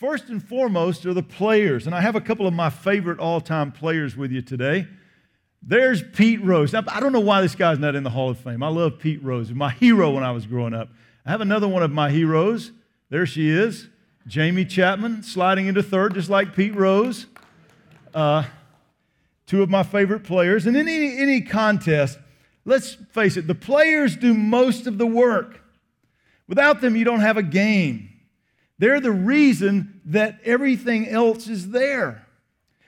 First and foremost are the players, and I have a couple of my favorite all time players with you today. There's Pete Rose. Now, I don't know why this guy's not in the Hall of Fame. I love Pete Rose, my hero when I was growing up. I have another one of my heroes. There she is, Jamie Chapman, sliding into third, just like Pete Rose. Uh, two of my favorite players. And in any, any contest, let's face it, the players do most of the work. Without them, you don't have a game. They're the reason that everything else is there.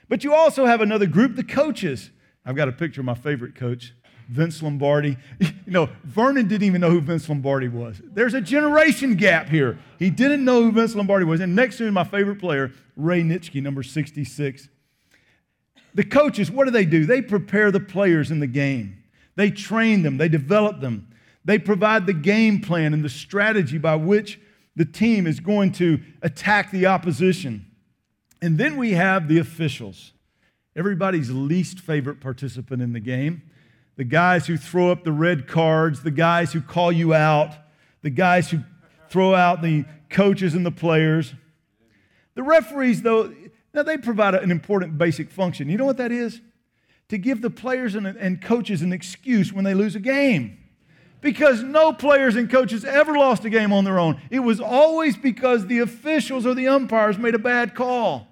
But you also have another group, the coaches. I've got a picture of my favorite coach, Vince Lombardi. You know, Vernon didn't even know who Vince Lombardi was. There's a generation gap here. He didn't know who Vince Lombardi was. And next to him, my favorite player, Ray Nitschke, number 66. The coaches, what do they do? They prepare the players in the game. They train them, they develop them. They provide the game plan and the strategy by which the team is going to attack the opposition. And then we have the officials, everybody's least favorite participant in the game. The guys who throw up the red cards, the guys who call you out, the guys who throw out the coaches and the players. The referees, though, now they provide an important basic function. You know what that is? To give the players and, and coaches an excuse when they lose a game because no players and coaches ever lost a game on their own. It was always because the officials or the umpires made a bad call.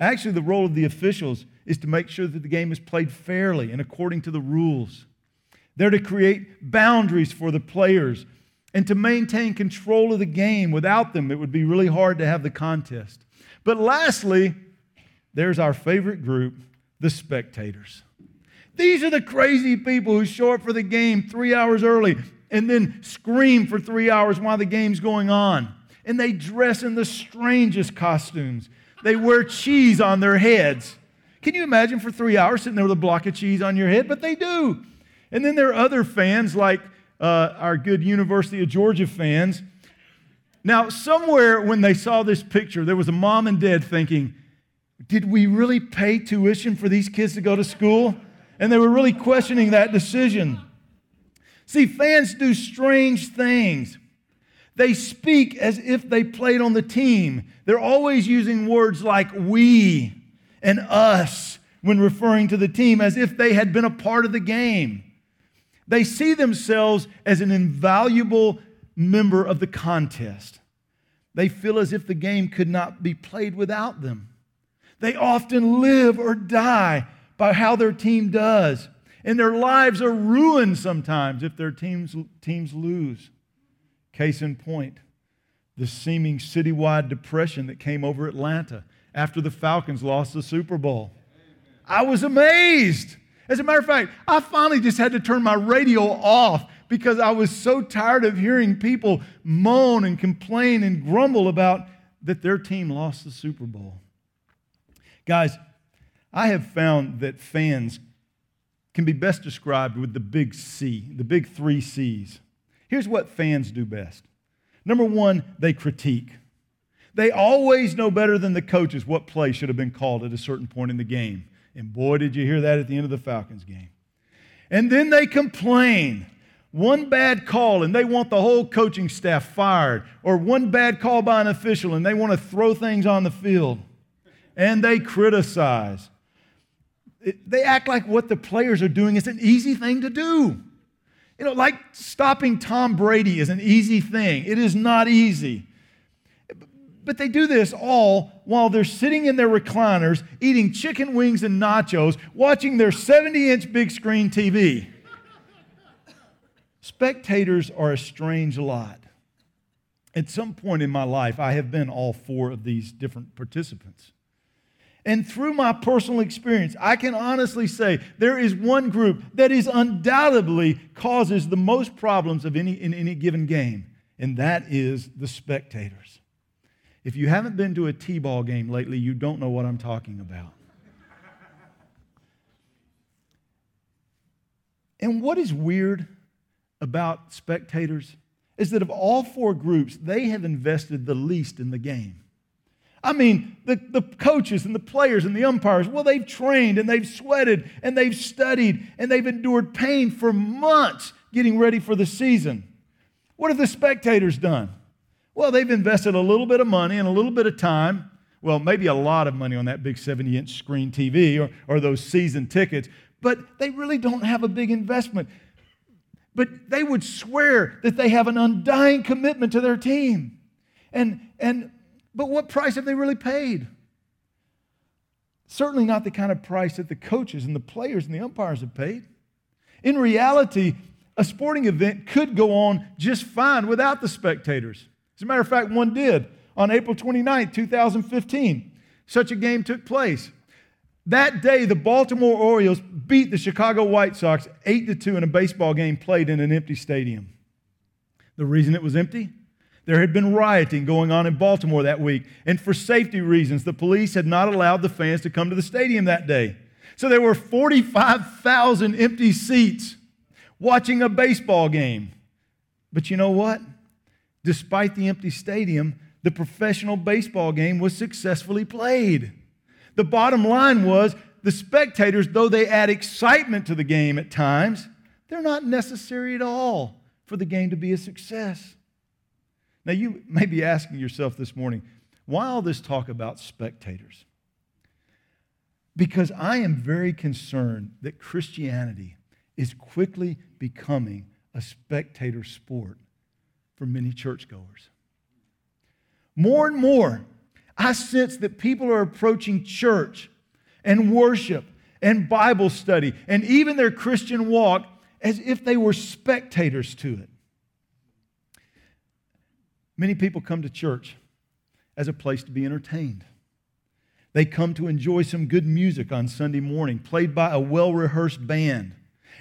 Actually, the role of the officials is to make sure that the game is played fairly and according to the rules. They're to create boundaries for the players and to maintain control of the game. Without them, it would be really hard to have the contest. But lastly, there's our favorite group, the spectators. These are the crazy people who show up for the game three hours early and then scream for three hours while the game's going on. And they dress in the strangest costumes. They wear cheese on their heads. Can you imagine for three hours sitting there with a block of cheese on your head? But they do. And then there are other fans like uh, our good University of Georgia fans. Now, somewhere when they saw this picture, there was a mom and dad thinking, did we really pay tuition for these kids to go to school? And they were really questioning that decision. See, fans do strange things. They speak as if they played on the team. They're always using words like we and us when referring to the team as if they had been a part of the game. They see themselves as an invaluable member of the contest. They feel as if the game could not be played without them. They often live or die by how their team does. And their lives are ruined sometimes if their teams, teams lose. Case in point, the seeming citywide depression that came over Atlanta after the Falcons lost the Super Bowl. I was amazed. As a matter of fact, I finally just had to turn my radio off because I was so tired of hearing people moan and complain and grumble about that their team lost the Super Bowl. Guys, I have found that fans can be best described with the big C, the big three C's. Here's what fans do best number one, they critique. They always know better than the coaches what play should have been called at a certain point in the game. And boy, did you hear that at the end of the Falcons game. And then they complain. One bad call and they want the whole coaching staff fired, or one bad call by an official and they want to throw things on the field. And they criticize they act like what the players are doing is an easy thing to do. You know, like stopping Tom Brady is an easy thing. It is not easy. But they do this all while they're sitting in their recliners, eating chicken wings and nachos, watching their 70 inch big screen TV. Spectators are a strange lot. At some point in my life, I have been all four of these different participants. And through my personal experience, I can honestly say there is one group that is undoubtedly causes the most problems of any, in any given game, and that is the spectators. If you haven't been to a T ball game lately, you don't know what I'm talking about. and what is weird about spectators is that of all four groups, they have invested the least in the game. I mean, the, the coaches and the players and the umpires, well, they've trained and they've sweated and they've studied and they've endured pain for months getting ready for the season. What have the spectators done? Well, they've invested a little bit of money and a little bit of time. Well, maybe a lot of money on that big 70 inch screen TV or, or those season tickets, but they really don't have a big investment. But they would swear that they have an undying commitment to their team. And, and but what price have they really paid? Certainly not the kind of price that the coaches and the players and the umpires have paid. In reality, a sporting event could go on just fine without the spectators. As a matter of fact, one did on April 29, 2015. Such a game took place. That day, the Baltimore Orioles beat the Chicago White Sox 8 to 2 in a baseball game played in an empty stadium. The reason it was empty? There had been rioting going on in Baltimore that week, and for safety reasons, the police had not allowed the fans to come to the stadium that day. So there were 45,000 empty seats watching a baseball game. But you know what? Despite the empty stadium, the professional baseball game was successfully played. The bottom line was the spectators, though they add excitement to the game at times, they're not necessary at all for the game to be a success. Now, you may be asking yourself this morning, why all this talk about spectators? Because I am very concerned that Christianity is quickly becoming a spectator sport for many churchgoers. More and more, I sense that people are approaching church and worship and Bible study and even their Christian walk as if they were spectators to it. Many people come to church as a place to be entertained. They come to enjoy some good music on Sunday morning, played by a well rehearsed band.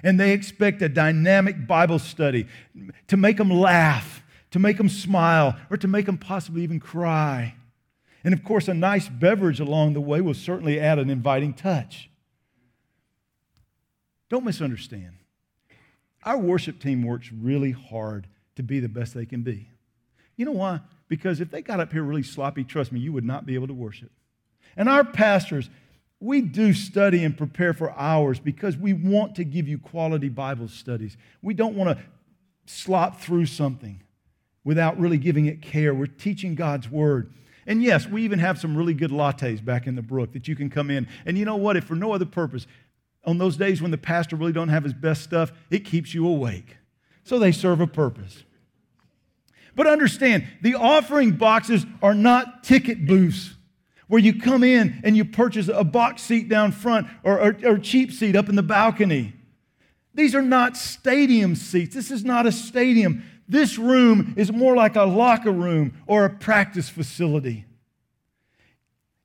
And they expect a dynamic Bible study to make them laugh, to make them smile, or to make them possibly even cry. And of course, a nice beverage along the way will certainly add an inviting touch. Don't misunderstand. Our worship team works really hard to be the best they can be. You know why? Because if they got up here really sloppy, trust me, you would not be able to worship. And our pastors, we do study and prepare for hours because we want to give you quality Bible studies. We don't want to slop through something without really giving it care. We're teaching God's Word. And yes, we even have some really good lattes back in the brook that you can come in. And you know what? If for no other purpose, on those days when the pastor really don't have his best stuff, it keeps you awake. So they serve a purpose. But understand, the offering boxes are not ticket booths where you come in and you purchase a box seat down front or, or cheap seat up in the balcony. These are not stadium seats. This is not a stadium. This room is more like a locker room or a practice facility.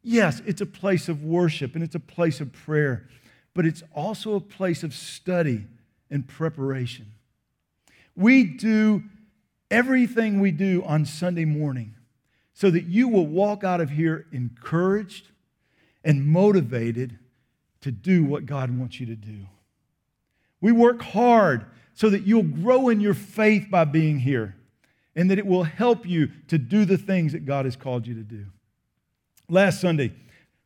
Yes, it's a place of worship and it's a place of prayer, but it's also a place of study and preparation. We do everything we do on Sunday morning so that you will walk out of here encouraged and motivated to do what God wants you to do. We work hard so that you'll grow in your faith by being here and that it will help you to do the things that God has called you to do. Last Sunday,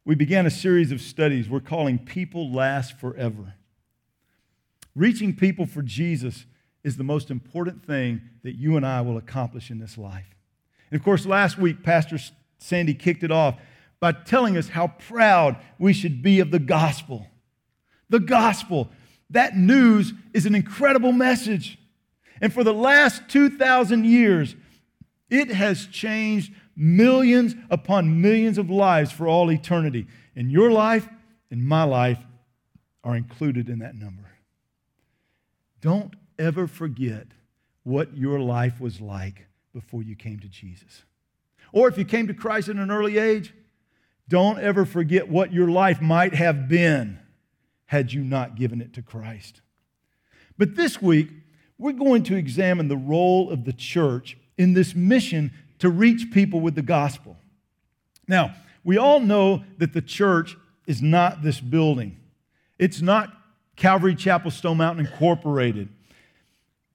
we began a series of studies we're calling People Last Forever. Reaching people for Jesus is the most important thing that you and I will accomplish in this life. And of course, last week, Pastor Sandy kicked it off by telling us how proud we should be of the gospel. The gospel. That news is an incredible message. And for the last 2,000 years, it has changed millions upon millions of lives for all eternity. And your life and my life are included in that number. Don't ever forget what your life was like before you came to Jesus. Or if you came to Christ at an early age, don't ever forget what your life might have been had you not given it to Christ. But this week, we're going to examine the role of the church in this mission to reach people with the gospel. Now, we all know that the church is not this building. It's not Calvary Chapel Stone Mountain Incorporated.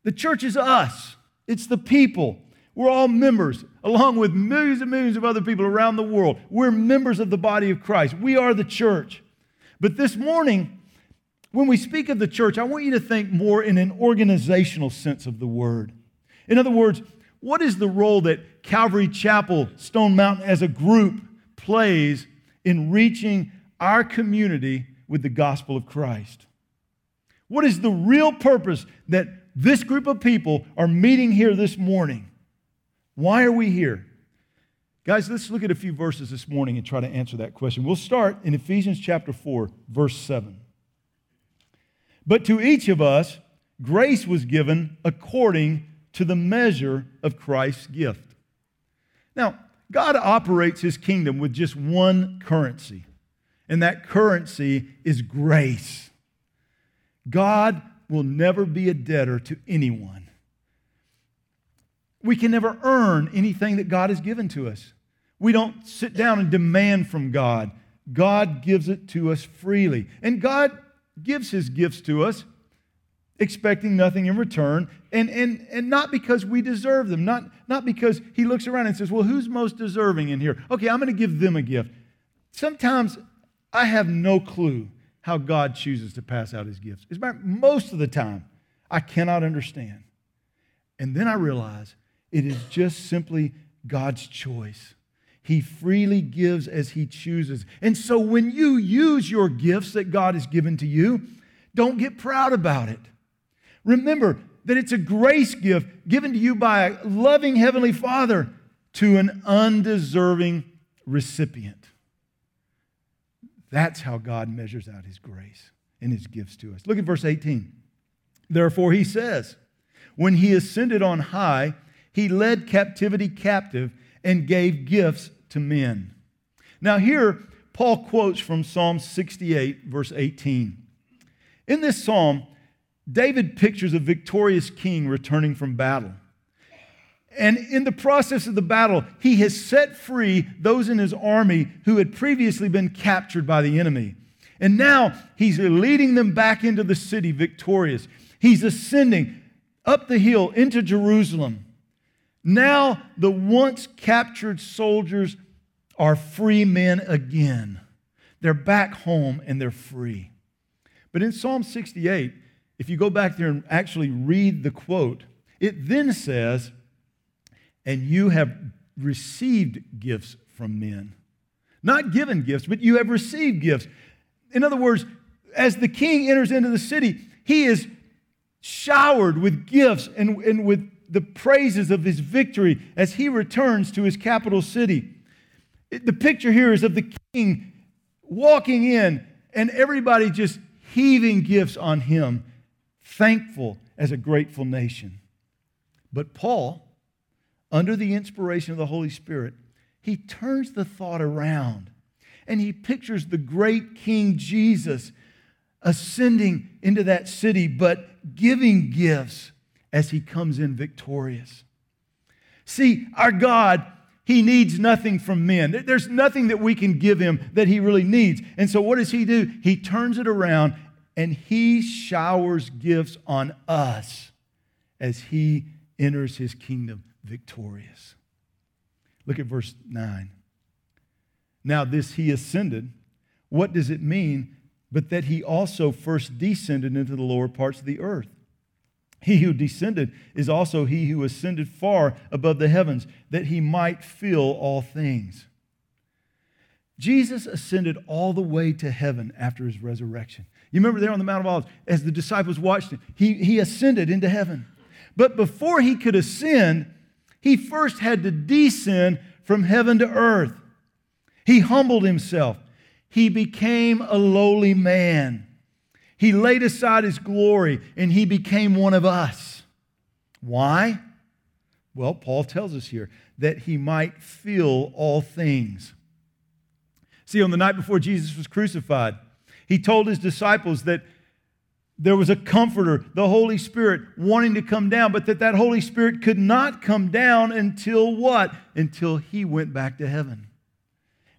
The church is us, it's the people. We're all members, along with millions and millions of other people around the world. We're members of the body of Christ. We are the church. But this morning, when we speak of the church, I want you to think more in an organizational sense of the word. In other words, what is the role that Calvary Chapel, Stone Mountain as a group plays in reaching our community with the gospel of Christ? What is the real purpose that this group of people are meeting here this morning? Why are we here? Guys, let's look at a few verses this morning and try to answer that question. We'll start in Ephesians chapter 4, verse 7. But to each of us, grace was given according to the measure of Christ's gift. Now, God operates his kingdom with just one currency, and that currency is grace. God will never be a debtor to anyone. We can never earn anything that God has given to us. We don't sit down and demand from God. God gives it to us freely. And God gives his gifts to us expecting nothing in return, and, and, and not because we deserve them, not, not because he looks around and says, Well, who's most deserving in here? Okay, I'm going to give them a gift. Sometimes I have no clue how God chooses to pass out his gifts. As matter, most of the time, I cannot understand. And then I realize it is just simply God's choice. He freely gives as He chooses. And so when you use your gifts that God has given to you, don't get proud about it. Remember that it's a grace gift given to you by a loving Heavenly Father to an undeserving recipient. That's how God measures out His grace and His gifts to us. Look at verse 18. Therefore, He says, When He ascended on high, He led captivity captive and gave gifts to men. Now, here, Paul quotes from Psalm 68, verse 18. In this psalm, David pictures a victorious king returning from battle. And in the process of the battle, he has set free those in his army who had previously been captured by the enemy. And now he's leading them back into the city victorious. He's ascending up the hill into Jerusalem. Now the once captured soldiers are free men again. They're back home and they're free. But in Psalm 68, if you go back there and actually read the quote, it then says, And you have received gifts from men. Not given gifts, but you have received gifts. In other words, as the king enters into the city, he is showered with gifts and, and with the praises of his victory as he returns to his capital city. The picture here is of the king walking in and everybody just heaving gifts on him, thankful as a grateful nation. But Paul, under the inspiration of the Holy Spirit, he turns the thought around and he pictures the great King Jesus ascending into that city, but giving gifts as he comes in victorious. See, our God, he needs nothing from men. There's nothing that we can give him that he really needs. And so, what does he do? He turns it around and he showers gifts on us as he enters his kingdom victorious. Look at verse 9. Now, this he ascended, what does it mean? But that he also first descended into the lower parts of the earth. He who descended is also he who ascended far above the heavens, that he might fill all things. Jesus ascended all the way to heaven after his resurrection. You remember there on the Mount of Olives, as the disciples watched him, he, he ascended into heaven. But before he could ascend, he first had to descend from heaven to earth. He humbled himself. He became a lowly man. He laid aside his glory and he became one of us. Why? Well, Paul tells us here that he might fill all things. See, on the night before Jesus was crucified, he told his disciples that there was a comforter, the Holy Spirit, wanting to come down, but that that Holy Spirit could not come down until what? Until he went back to heaven.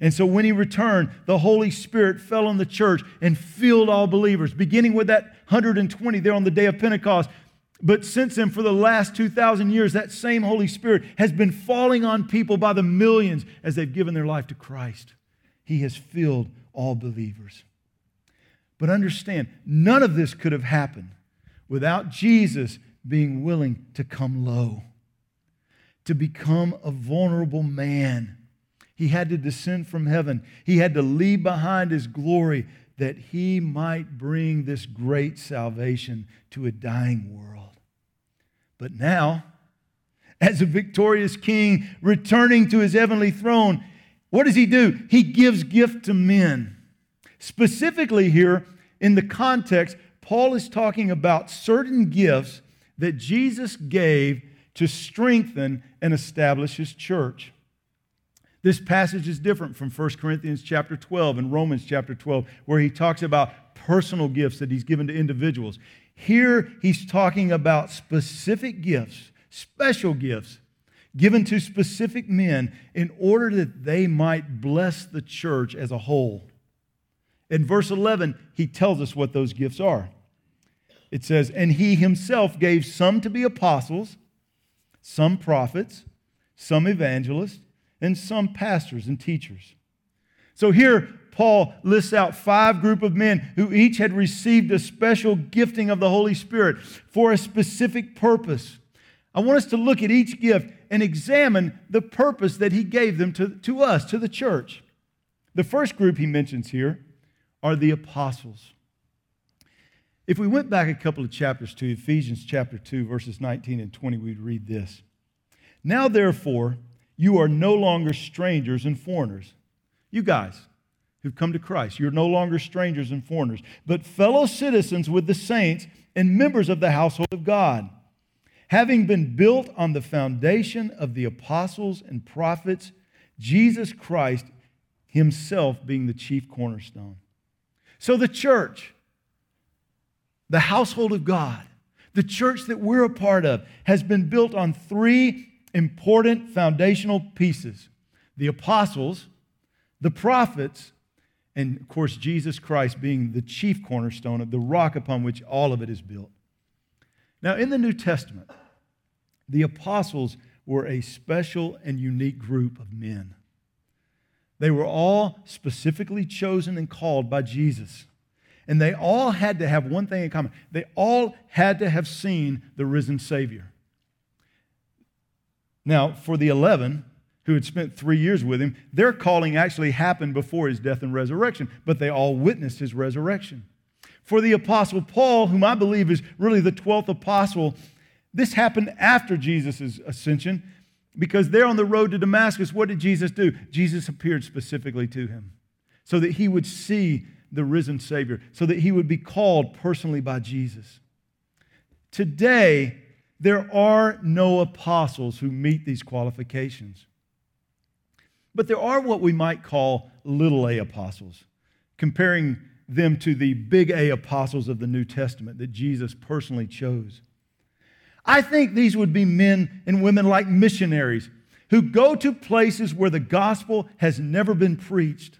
And so when he returned, the Holy Spirit fell on the church and filled all believers, beginning with that 120 there on the day of Pentecost. But since then, for the last 2,000 years, that same Holy Spirit has been falling on people by the millions as they've given their life to Christ. He has filled all believers. But understand, none of this could have happened without Jesus being willing to come low, to become a vulnerable man he had to descend from heaven. He had to leave behind his glory that he might bring this great salvation to a dying world. But now, as a victorious king returning to his heavenly throne, what does he do? He gives gift to men. Specifically, here in the context, Paul is talking about certain gifts that Jesus gave to strengthen and establish his church. This passage is different from 1 Corinthians chapter 12 and Romans chapter 12, where he talks about personal gifts that he's given to individuals. Here, he's talking about specific gifts, special gifts given to specific men in order that they might bless the church as a whole. In verse 11, he tells us what those gifts are. It says, And he himself gave some to be apostles, some prophets, some evangelists and some pastors and teachers. So here, Paul lists out five group of men who each had received a special gifting of the Holy Spirit for a specific purpose. I want us to look at each gift and examine the purpose that he gave them to, to us, to the church. The first group he mentions here are the apostles. If we went back a couple of chapters to Ephesians chapter 2, verses 19 and 20, we'd read this. Now, therefore, you are no longer strangers and foreigners. You guys who've come to Christ, you're no longer strangers and foreigners, but fellow citizens with the saints and members of the household of God, having been built on the foundation of the apostles and prophets, Jesus Christ himself being the chief cornerstone. So the church, the household of God, the church that we're a part of, has been built on three important foundational pieces the apostles, the prophets, and of course, Jesus Christ being the chief cornerstone of the rock upon which all of it is built. Now, in the New Testament, the apostles were a special and unique group of men. They were all specifically chosen and called by Jesus. And they all had to have one thing in common. They all had to have seen the risen Savior. Now, for the 11 who had spent three years with him, their calling actually happened before his death and resurrection, but they all witnessed his resurrection. For the apostle Paul, whom I believe is really the 12th apostle, this happened after Jesus' ascension because there on the road to Damascus, what did Jesus do? Jesus appeared specifically to him so that he would see the risen Savior, so that he would be called personally by Jesus. Today, there are no apostles who meet these qualifications. But there are what we might call little a apostles, comparing them to the big A apostles of the New Testament that Jesus personally chose. I think these would be men and women like missionaries who go to places where the gospel has never been preached.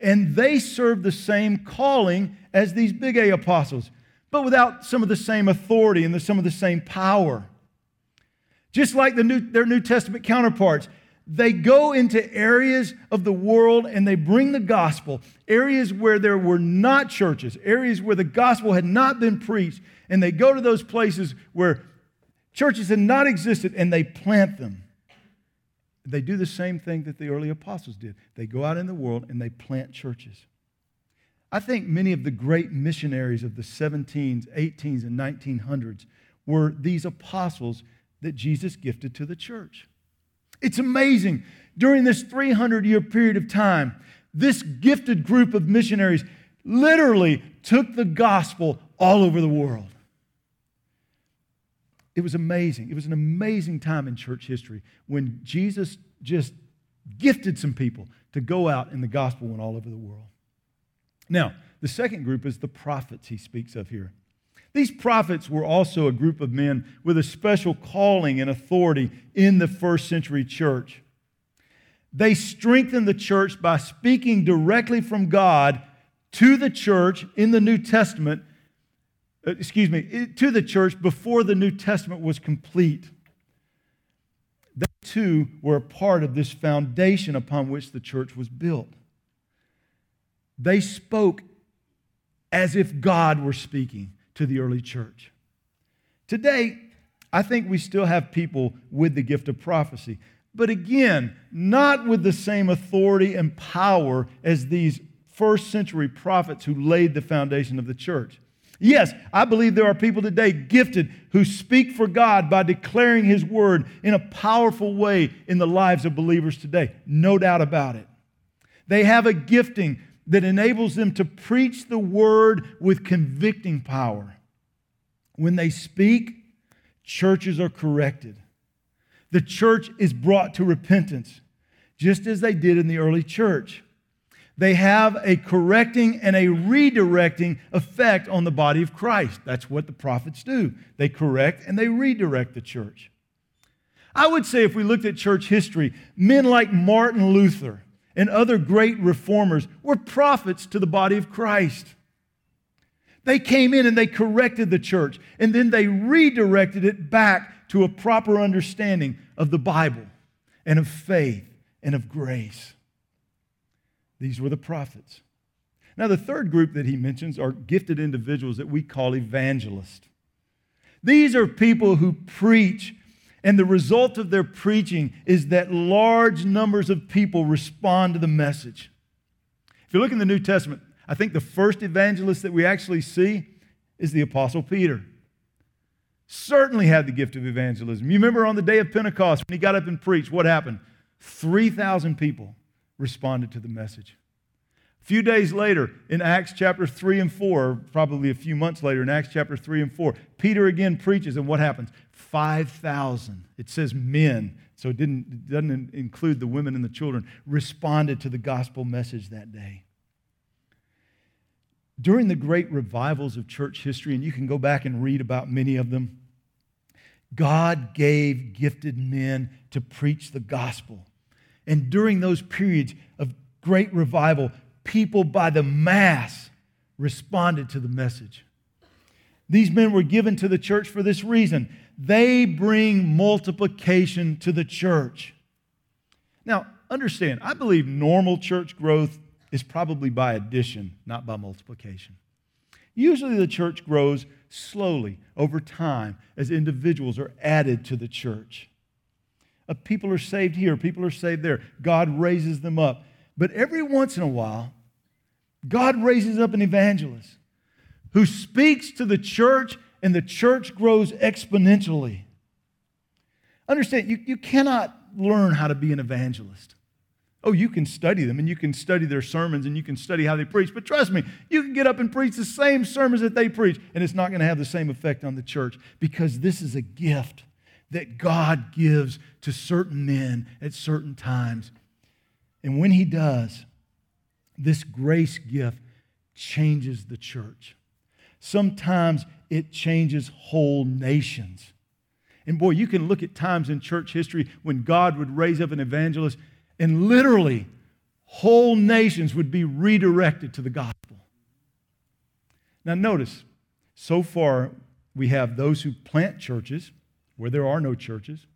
And they serve the same calling as these big A apostles but without some of the same authority and the, some of the same power. Just like the New, their New Testament counterparts, they go into areas of the world and they bring the gospel, areas where there were not churches, areas where the gospel had not been preached, and they go to those places where churches had not existed and they plant them. They do the same thing that the early apostles did. They go out in the world and they plant churches. I think many of the great missionaries of the 17s, 18s, and 1900s were these apostles that Jesus gifted to the church. It's amazing. During this 300 year period of time, this gifted group of missionaries literally took the gospel all over the world. It was amazing. It was an amazing time in church history when Jesus just gifted some people to go out and the gospel went all over the world. Now, the second group is the prophets he speaks of here. These prophets were also a group of men with a special calling and authority in the first century church. They strengthened the church by speaking directly from God to the church in the New Testament, uh, excuse me, to the church before the New Testament was complete. They too were a part of this foundation upon which the church was built. They spoke as if God were speaking to the early church. Today, I think we still have people with the gift of prophecy, but again, not with the same authority and power as these first century prophets who laid the foundation of the church. Yes, I believe there are people today gifted who speak for God by declaring His word in a powerful way in the lives of believers today. No doubt about it. They have a gifting that enables them to preach the word with convicting power. When they speak, churches are corrected. The church is brought to repentance, just as they did in the early church. They have a correcting and a redirecting effect on the body of Christ. That's what the prophets do. They correct and they redirect the church. I would say, if we looked at church history, men like Martin Luther, and other great reformers were prophets to the body of Christ. They came in and they corrected the church, and then they redirected it back to a proper understanding of the Bible and of faith and of grace. These were the prophets. Now, the third group that he mentions are gifted individuals that we call evangelists. These are people who preach and the result of their preaching is that large numbers of people respond to the message. If you look in the New Testament, I think the first evangelist that we actually see is the Apostle Peter. Certainly had the gift of evangelism. You remember on the day of Pentecost when he got up and preached, what happened? 3,000 people responded to the message. A few days later, in Acts chapter 3 and 4, probably a few months later, in Acts chapter 3 and 4, Peter again preaches, and what happens? 5,000. It says men, so it, didn't, it doesn't include the women and the children, responded to the gospel message that day. During the great revivals of church history, and you can go back and read about many of them, God gave gifted men to preach the gospel. And during those periods of great revival, people by the mass responded to the message. These men were given to the church for this reason they bring multiplication to the church. Now, understand, I believe normal church growth is probably by addition, not by multiplication. Usually the church grows slowly over time as individuals are added to the church. Uh, people are saved here, people are saved there. God raises them up. But every once in a while, God raises up an evangelist who speaks to the church and the church grows exponentially. Understand, you, you cannot learn how to be an evangelist. Oh, you can study them and you can study their sermons and you can study how they preach. But trust me, you can get up and preach the same sermons that they preach, and it's not going to have the same effect on the church because this is a gift that God gives to certain men at certain times. And when He does, this grace gift changes the church. Sometimes it changes whole nations. And boy, you can look at times in church history when God would raise up an evangelist and literally whole nations would be redirected to the gospel. Now, notice, so far we have those who plant churches where there are no churches.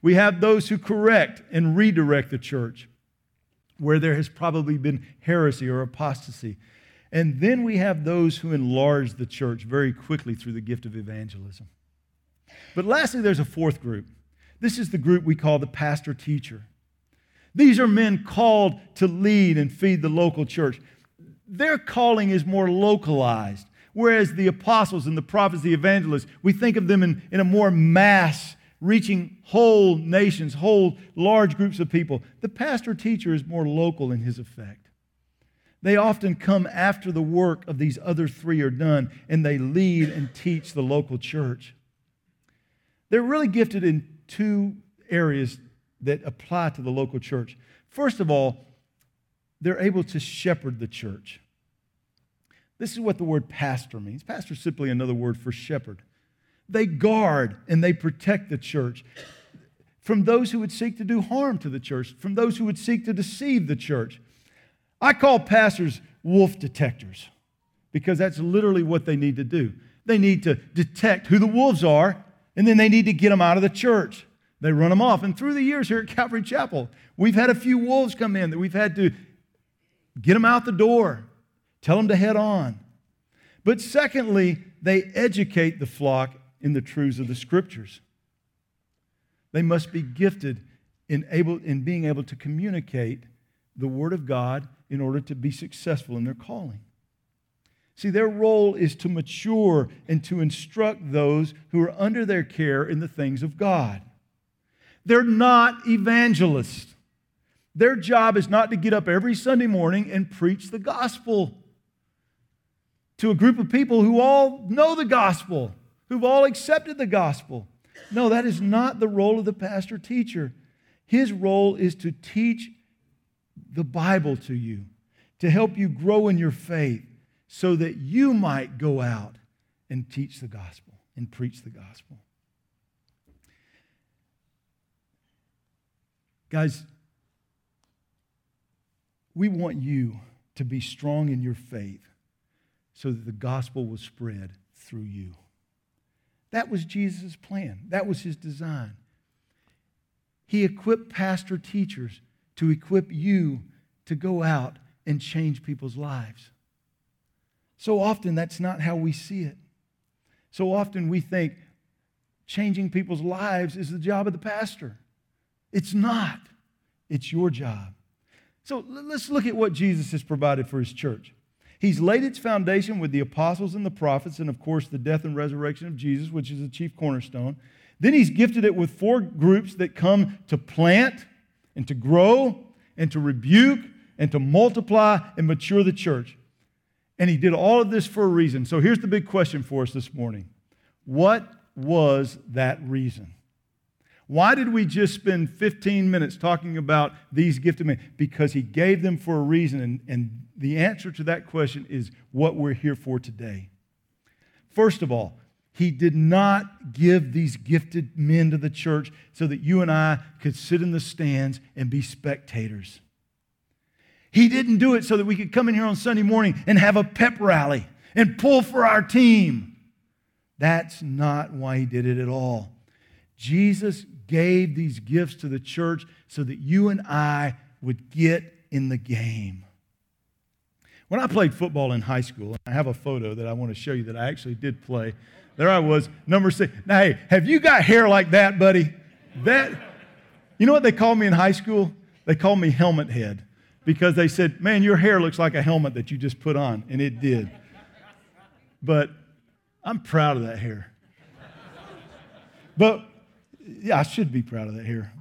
We have those who correct and redirect the church where there has probably been heresy or apostasy. And then we have those who enlarge the church very quickly through the gift of evangelism. But lastly, there's a fourth group. This is the group we call the pastor teacher. These are men called to lead and feed the local church. Their calling is more localized, whereas the apostles and the prophets, the evangelists, we think of them in, in a more mass, reaching whole nations, whole large groups of people. The pastor teacher is more local in his effect. They often come after the work of these other three are done and they lead and teach the local church. They're really gifted in two areas that apply to the local church. First of all, they're able to shepherd the church. This is what the word pastor means. Pastor is simply another word for shepherd. They guard and they protect the church. from those who would seek to do harm to the church, from those who would seek to deceive the church. I call pastors wolf detectors because that's literally what they need to do. They need to detect who the wolves are, and then they need to get them out of the church. They run them off. And through the years here at Calvary Chapel, we've had a few wolves come in that we've had to get them out the door, tell them to head on. But secondly, they educate the flock in the truths of the scriptures. They must be gifted in, able, in being able to communicate the Word of God in order to be successful in their calling. See, their role is to mature and to instruct those who are under their care in the things of God. They're not evangelists. Their job is not to get up every Sunday morning and preach the gospel to a group of people who all know the gospel, who've all accepted the gospel. No, that is not the role of the pastor teacher. His role is to teach the Bible to you, to help you grow in your faith, so that you might go out and teach the gospel and preach the gospel. Guys, we want you to be strong in your faith so that the gospel will spread through you. That was Jesus' plan, that was his design. He equipped pastor teachers to equip you to go out and change people's lives. So often, that's not how we see it. So often, we think changing people's lives is the job of the pastor. It's not, it's your job. So let's look at what Jesus has provided for his church. He's laid its foundation with the apostles and the prophets, and of course, the death and resurrection of Jesus, which is the chief cornerstone. Then he's gifted it with four groups that come to plant and to grow and to rebuke and to multiply and mature the church. And he did all of this for a reason. So here's the big question for us this morning What was that reason? Why did we just spend 15 minutes talking about these gifted men? Because he gave them for a reason. And, and the answer to that question is what we're here for today. First of all, he did not give these gifted men to the church so that you and I could sit in the stands and be spectators. He didn't do it so that we could come in here on Sunday morning and have a pep rally and pull for our team. That's not why he did it at all. Jesus gave these gifts to the church so that you and I would get in the game. When I played football in high school, I have a photo that I want to show you that I actually did play. There I was, number six. Now, hey, have you got hair like that, buddy? That, you know what they called me in high school? They called me helmet head because they said, man, your hair looks like a helmet that you just put on. And it did. But I'm proud of that hair. But yeah, I should be proud of that hair.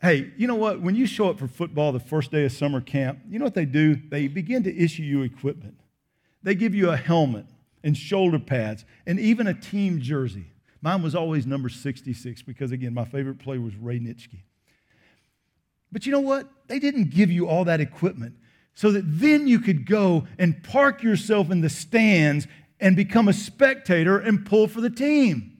Hey, you know what? When you show up for football the first day of summer camp, you know what they do? They begin to issue you equipment. They give you a helmet and shoulder pads and even a team jersey. Mine was always number 66 because, again, my favorite player was Ray Nitschke. But you know what? They didn't give you all that equipment so that then you could go and park yourself in the stands and become a spectator and pull for the team.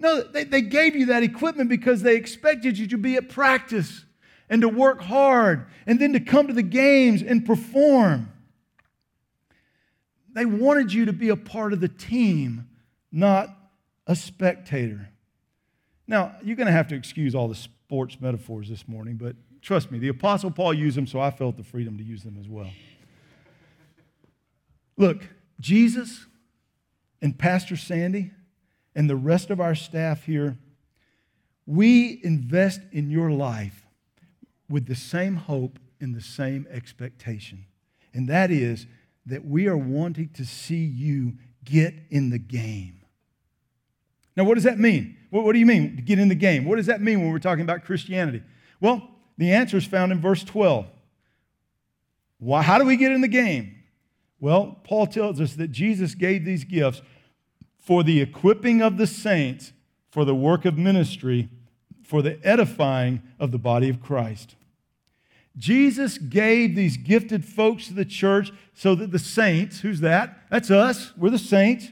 No, they, they gave you that equipment because they expected you to be at practice and to work hard and then to come to the games and perform. They wanted you to be a part of the team, not a spectator. Now, you're going to have to excuse all the sports metaphors this morning, but trust me, the Apostle Paul used them, so I felt the freedom to use them as well. Look, Jesus and Pastor Sandy, and the rest of our staff here, we invest in your life with the same hope and the same expectation. And that is that we are wanting to see you get in the game. Now, what does that mean? What, what do you mean, to get in the game? What does that mean when we're talking about Christianity? Well, the answer is found in verse 12. Why, how do we get in the game? Well, Paul tells us that Jesus gave these gifts for the equipping of the saints for the work of ministry, for the edifying of the body of Christ. Jesus gave these gifted folks to the church so that the saints, who's that? That's us, we're the saints,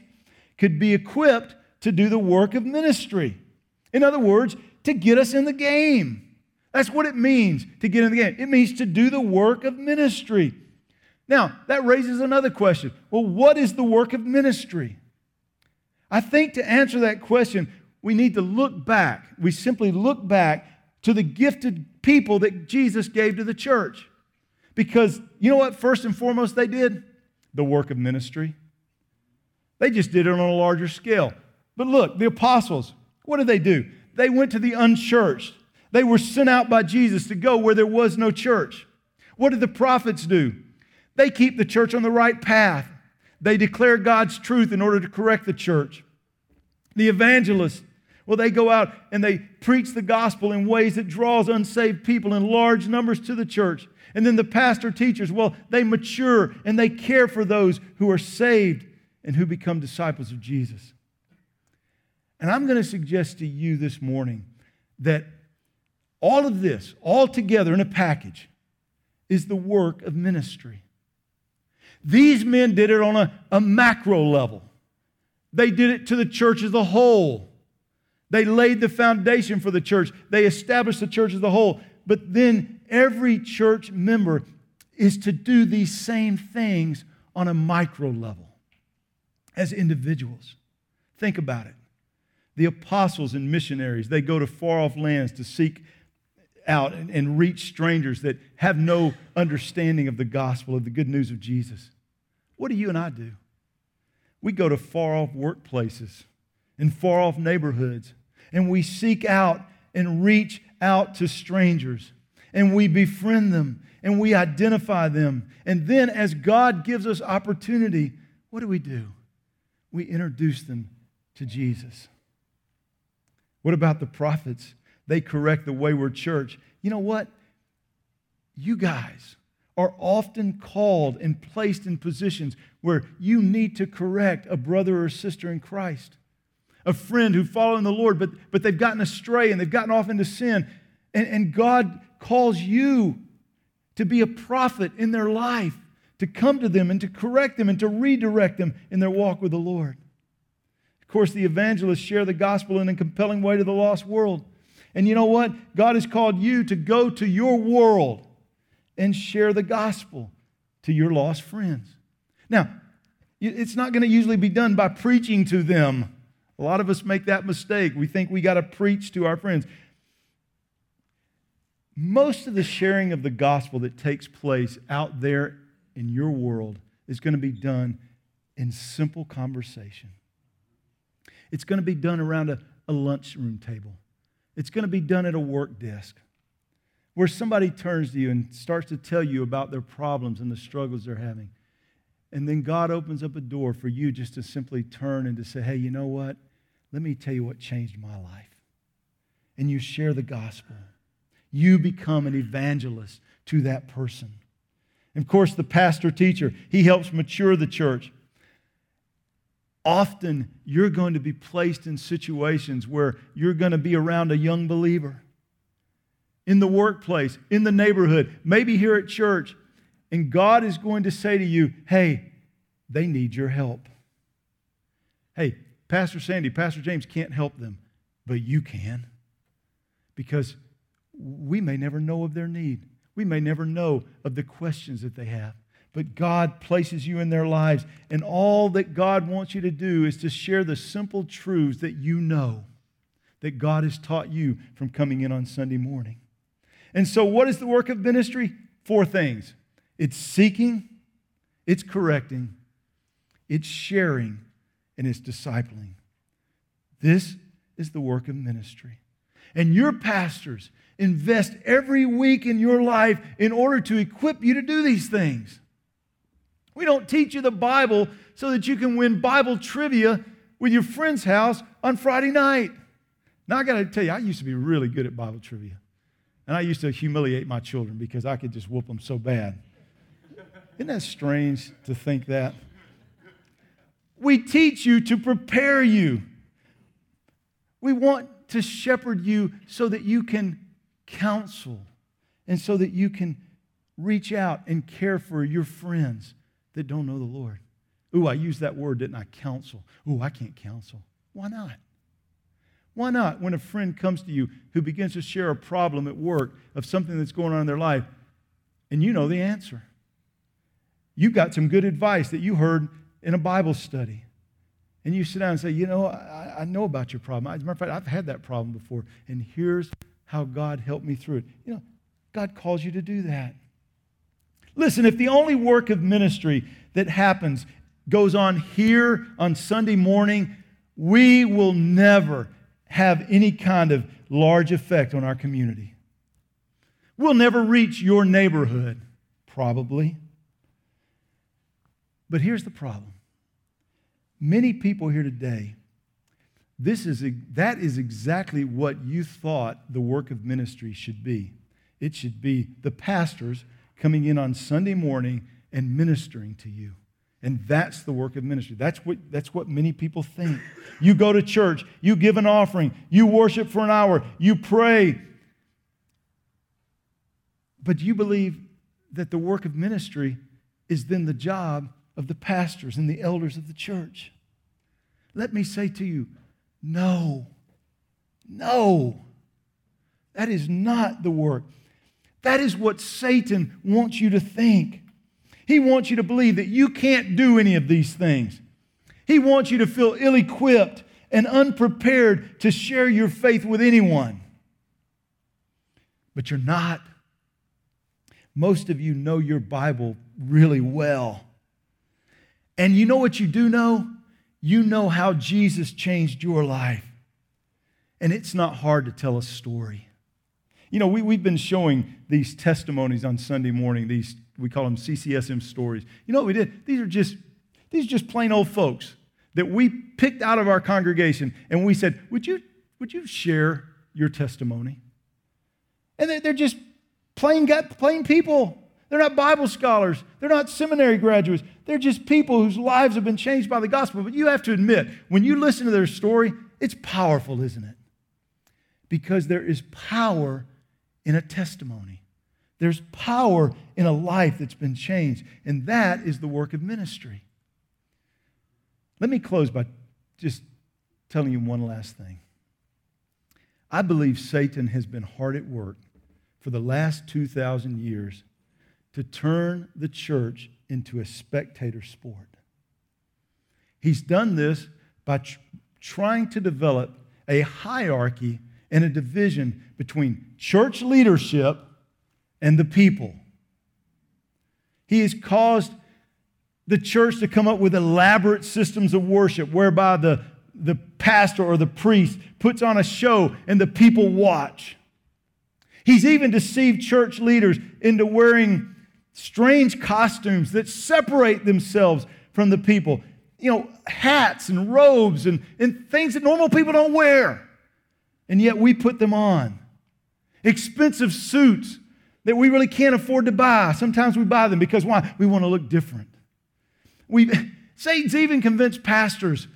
could be equipped to do the work of ministry. In other words, to get us in the game. That's what it means to get in the game. It means to do the work of ministry. Now, that raises another question. Well, what is the work of ministry? I think to answer that question, we need to look back. We simply look back to the gifted people that Jesus gave to the church. Because you know what, first and foremost, they did? The work of ministry. They just did it on a larger scale. But look, the apostles, what did they do? They went to the unchurched. They were sent out by Jesus to go where there was no church. What did the prophets do? They keep the church on the right path. They declare God's truth in order to correct the church. The evangelists, well, they go out and they preach the gospel in ways that draws unsaved people in large numbers to the church. And then the pastor teachers, well, they mature and they care for those who are saved and who become disciples of Jesus. And I'm going to suggest to you this morning that all of this, all together in a package, is the work of ministry. These men did it on a, a macro level, they did it to the church as a whole. They laid the foundation for the church, they established the church as a whole. But then every church member is to do these same things on a micro level as individuals. Think about it. The apostles and missionaries, they go to far off lands to seek out and, and reach strangers that have no understanding of the gospel, of the good news of Jesus. What do you and I do? We go to far off workplaces and far off neighborhoods, and we seek out and reach out to strangers, and we befriend them, and we identify them. And then, as God gives us opportunity, what do we do? We introduce them to Jesus. What about the prophets? They correct the wayward church. You know what? You guys are often called and placed in positions where you need to correct a brother or sister in Christ, a friend who following the Lord, but, but they've gotten astray and they've gotten off into sin. And, and God calls you to be a prophet in their life, to come to them and to correct them and to redirect them in their walk with the Lord. Of course, the evangelists share the gospel in a compelling way to the lost world. And you know what? God has called you to go to your world and share the gospel to your lost friends. Now, it's not going to usually be done by preaching to them. A lot of us make that mistake. We think we got to preach to our friends. Most of the sharing of the gospel that takes place out there in your world is going to be done in simple conversation. It's going to be done around a, a lunchroom table. It's going to be done at a work desk where somebody turns to you and starts to tell you about their problems and the struggles they're having. And then God opens up a door for you just to simply turn and to say, hey, you know what? Let me tell you what changed my life. And you share the gospel. You become an evangelist to that person. And of course, the pastor teacher, he helps mature the church often you're going to be placed in situations where you're going to be around a young believer in the workplace, in the neighborhood, maybe here at church, and God is going to say to you, hey, they need your help. Hey, Pastor Sandy, Pastor James can't help them, but you can. Because we may never know of their need. We may never know of the questions that they have but God places you in their lives. And all that God wants you to do is to share the simple truths that you know that God has taught you from coming in on Sunday morning. And so, what is the work of ministry? Four things it's seeking, it's correcting, it's sharing, and it's discipling. This is the work of ministry. And your pastors invest every week in your life in order to equip you to do these things. We don't teach you the Bible so that you can win Bible trivia with your friend's house on Friday night. Now, I got to tell you, I used to be really good at Bible trivia. And I used to humiliate my children because I could just whoop them so bad. Isn't that strange to think that? We teach you to prepare you. We want to shepherd you so that you can counsel and so that you can reach out and care for your friends that don't know the Lord. Ooh, I used that word, didn't I? Counsel. Ooh, I can't counsel. Why not? Why not? When a friend comes to you who begins to share a problem at work of something that's going on in their life, and you know the answer. You've got some good advice that you heard in a Bible study. And you sit down and say, You know, I, I know about your problem. As a matter of fact, I've had that problem before, and here's how God helped me through it. You know, God calls you to do that. Listen, if the only work of ministry that happens goes on here on Sunday morning, we will never have any kind of large effect on our community. We'll never reach your neighborhood, probably. But here's the problem many people here today, this is, that is exactly what you thought the work of ministry should be. It should be the pastors coming in on Sunday morning and ministering to you. And that's the work of ministry. That's what, that's what many people think. You go to church, you give an offering, you worship for an hour, you pray. But you believe that the work of ministry is then the job of the pastors and the elders of the church. Let me say to you, no, no, that is not the work. That is what Satan wants you to think. He wants you to believe that you can't do any of these things. He wants you to feel ill equipped and unprepared to share your faith with anyone. But you're not. Most of you know your Bible really well. And you know what you do know? You know how Jesus changed your life. And it's not hard to tell a story. You know, we, we've been showing these testimonies on Sunday morning, these, we call them CCSM stories. You know what we did? These are just, these are just plain old folks that we picked out of our congregation and we said, would you, would you share your testimony? And they're, just plain, plain people. They're not Bible scholars. They're not seminary graduates. They're just people whose lives have been changed by the gospel. But you have to admit, when you listen to their story, it's powerful, isn't it? Because there is power in a testimony. There's power in a life that's been changed, and that is the work of ministry. Let me close by just telling you one last thing. I believe Satan has been hard at work for the last 2,000 years to turn the church into a spectator sport. He's done this by tr- trying to develop a hierarchy and a division between church leadership and the people. He has caused the church to come up with elaborate systems of worship whereby the, the pastor or the priest puts on a show and the people watch. He's even deceived church leaders into wearing strange costumes that separate themselves from the people. You know, hats and robes and, and things that normal people don't wear. And yet we put them on. Expensive suits that we really can't afford to buy. Sometimes we buy them because why? We want to look different. We, Satan's even convinced pastors,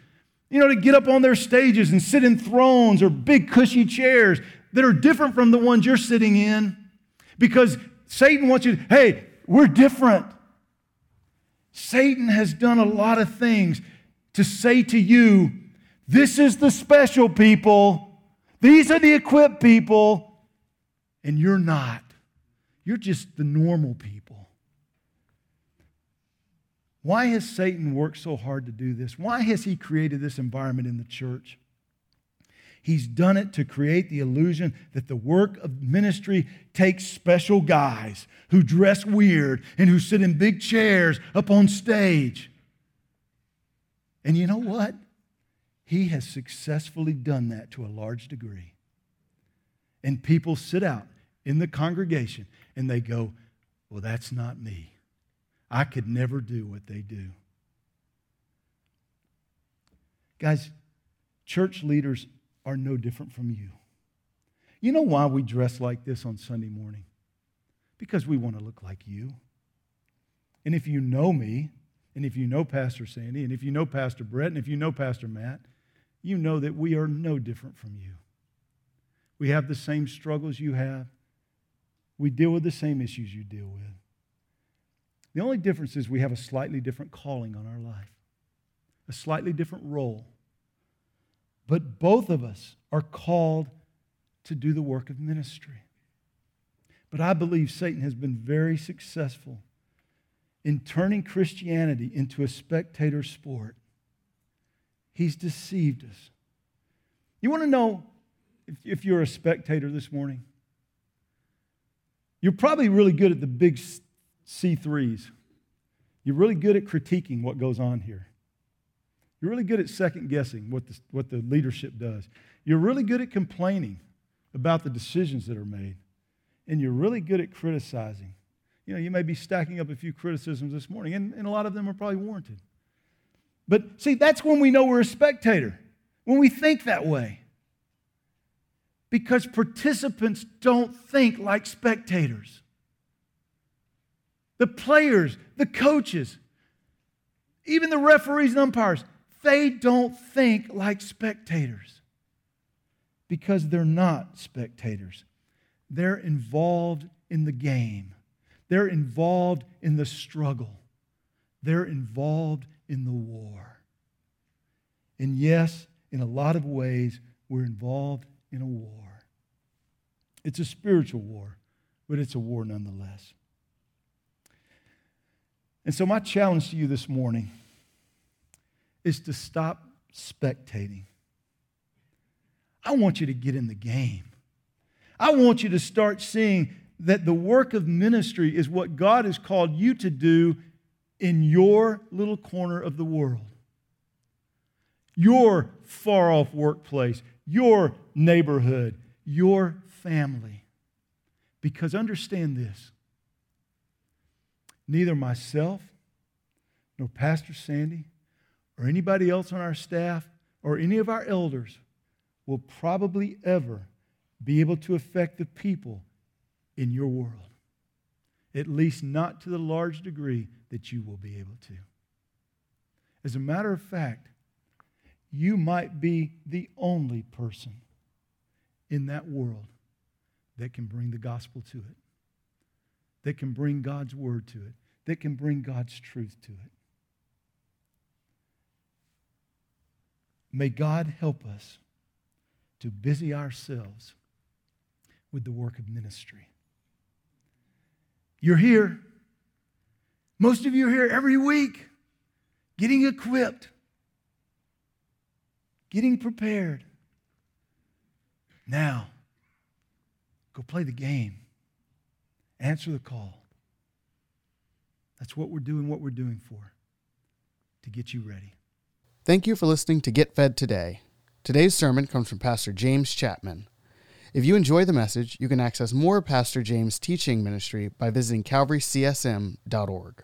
you know, to get up on their stages and sit in thrones or big cushy chairs that are different from the ones you're sitting in because Satan wants you to, hey, we're different. Satan has done a lot of things to say to you, this is the special people, these are the equipped people, and you're not. You're just the normal people. Why has Satan worked so hard to do this? Why has he created this environment in the church? He's done it to create the illusion that the work of ministry takes special guys who dress weird and who sit in big chairs up on stage. And you know what? He has successfully done that to a large degree. And people sit out in the congregation and they go, Well, that's not me. I could never do what they do. Guys, church leaders are no different from you. You know why we dress like this on Sunday morning? Because we want to look like you. And if you know me, and if you know Pastor Sandy, and if you know Pastor Brett, and if you know Pastor Matt, you know that we are no different from you. We have the same struggles you have. We deal with the same issues you deal with. The only difference is we have a slightly different calling on our life, a slightly different role. But both of us are called to do the work of ministry. But I believe Satan has been very successful in turning Christianity into a spectator sport. He's deceived us. You want to know if, if you're a spectator this morning? You're probably really good at the big C3s. You're really good at critiquing what goes on here. You're really good at second guessing what the, what the leadership does. You're really good at complaining about the decisions that are made. And you're really good at criticizing. You know, you may be stacking up a few criticisms this morning, and, and a lot of them are probably warranted. But see, that's when we know we're a spectator, when we think that way. Because participants don't think like spectators. The players, the coaches, even the referees and umpires, they don't think like spectators because they're not spectators. They're involved in the game, they're involved in the struggle, they're involved in the war. And yes, in a lot of ways, we're involved in a war. It's a spiritual war, but it's a war nonetheless. And so, my challenge to you this morning is to stop spectating. I want you to get in the game. I want you to start seeing that the work of ministry is what God has called you to do in your little corner of the world, your far off workplace, your neighborhood, your family. Because understand this neither myself nor Pastor Sandy or anybody else on our staff or any of our elders will probably ever be able to affect the people in your world. At least not to the large degree that you will be able to. As a matter of fact, you might be the only person in that world that can bring the gospel to it, that can bring God's word to it, that can bring God's truth to it. May God help us to busy ourselves with the work of ministry. You're here. Most of you are here every week, getting equipped, getting prepared. Now, go play the game, answer the call. That's what we're doing, what we're doing for, to get you ready. Thank you for listening to Get Fed Today. Today's sermon comes from Pastor James Chapman. If you enjoy the message, you can access more Pastor James' teaching ministry by visiting calvarycsm.org.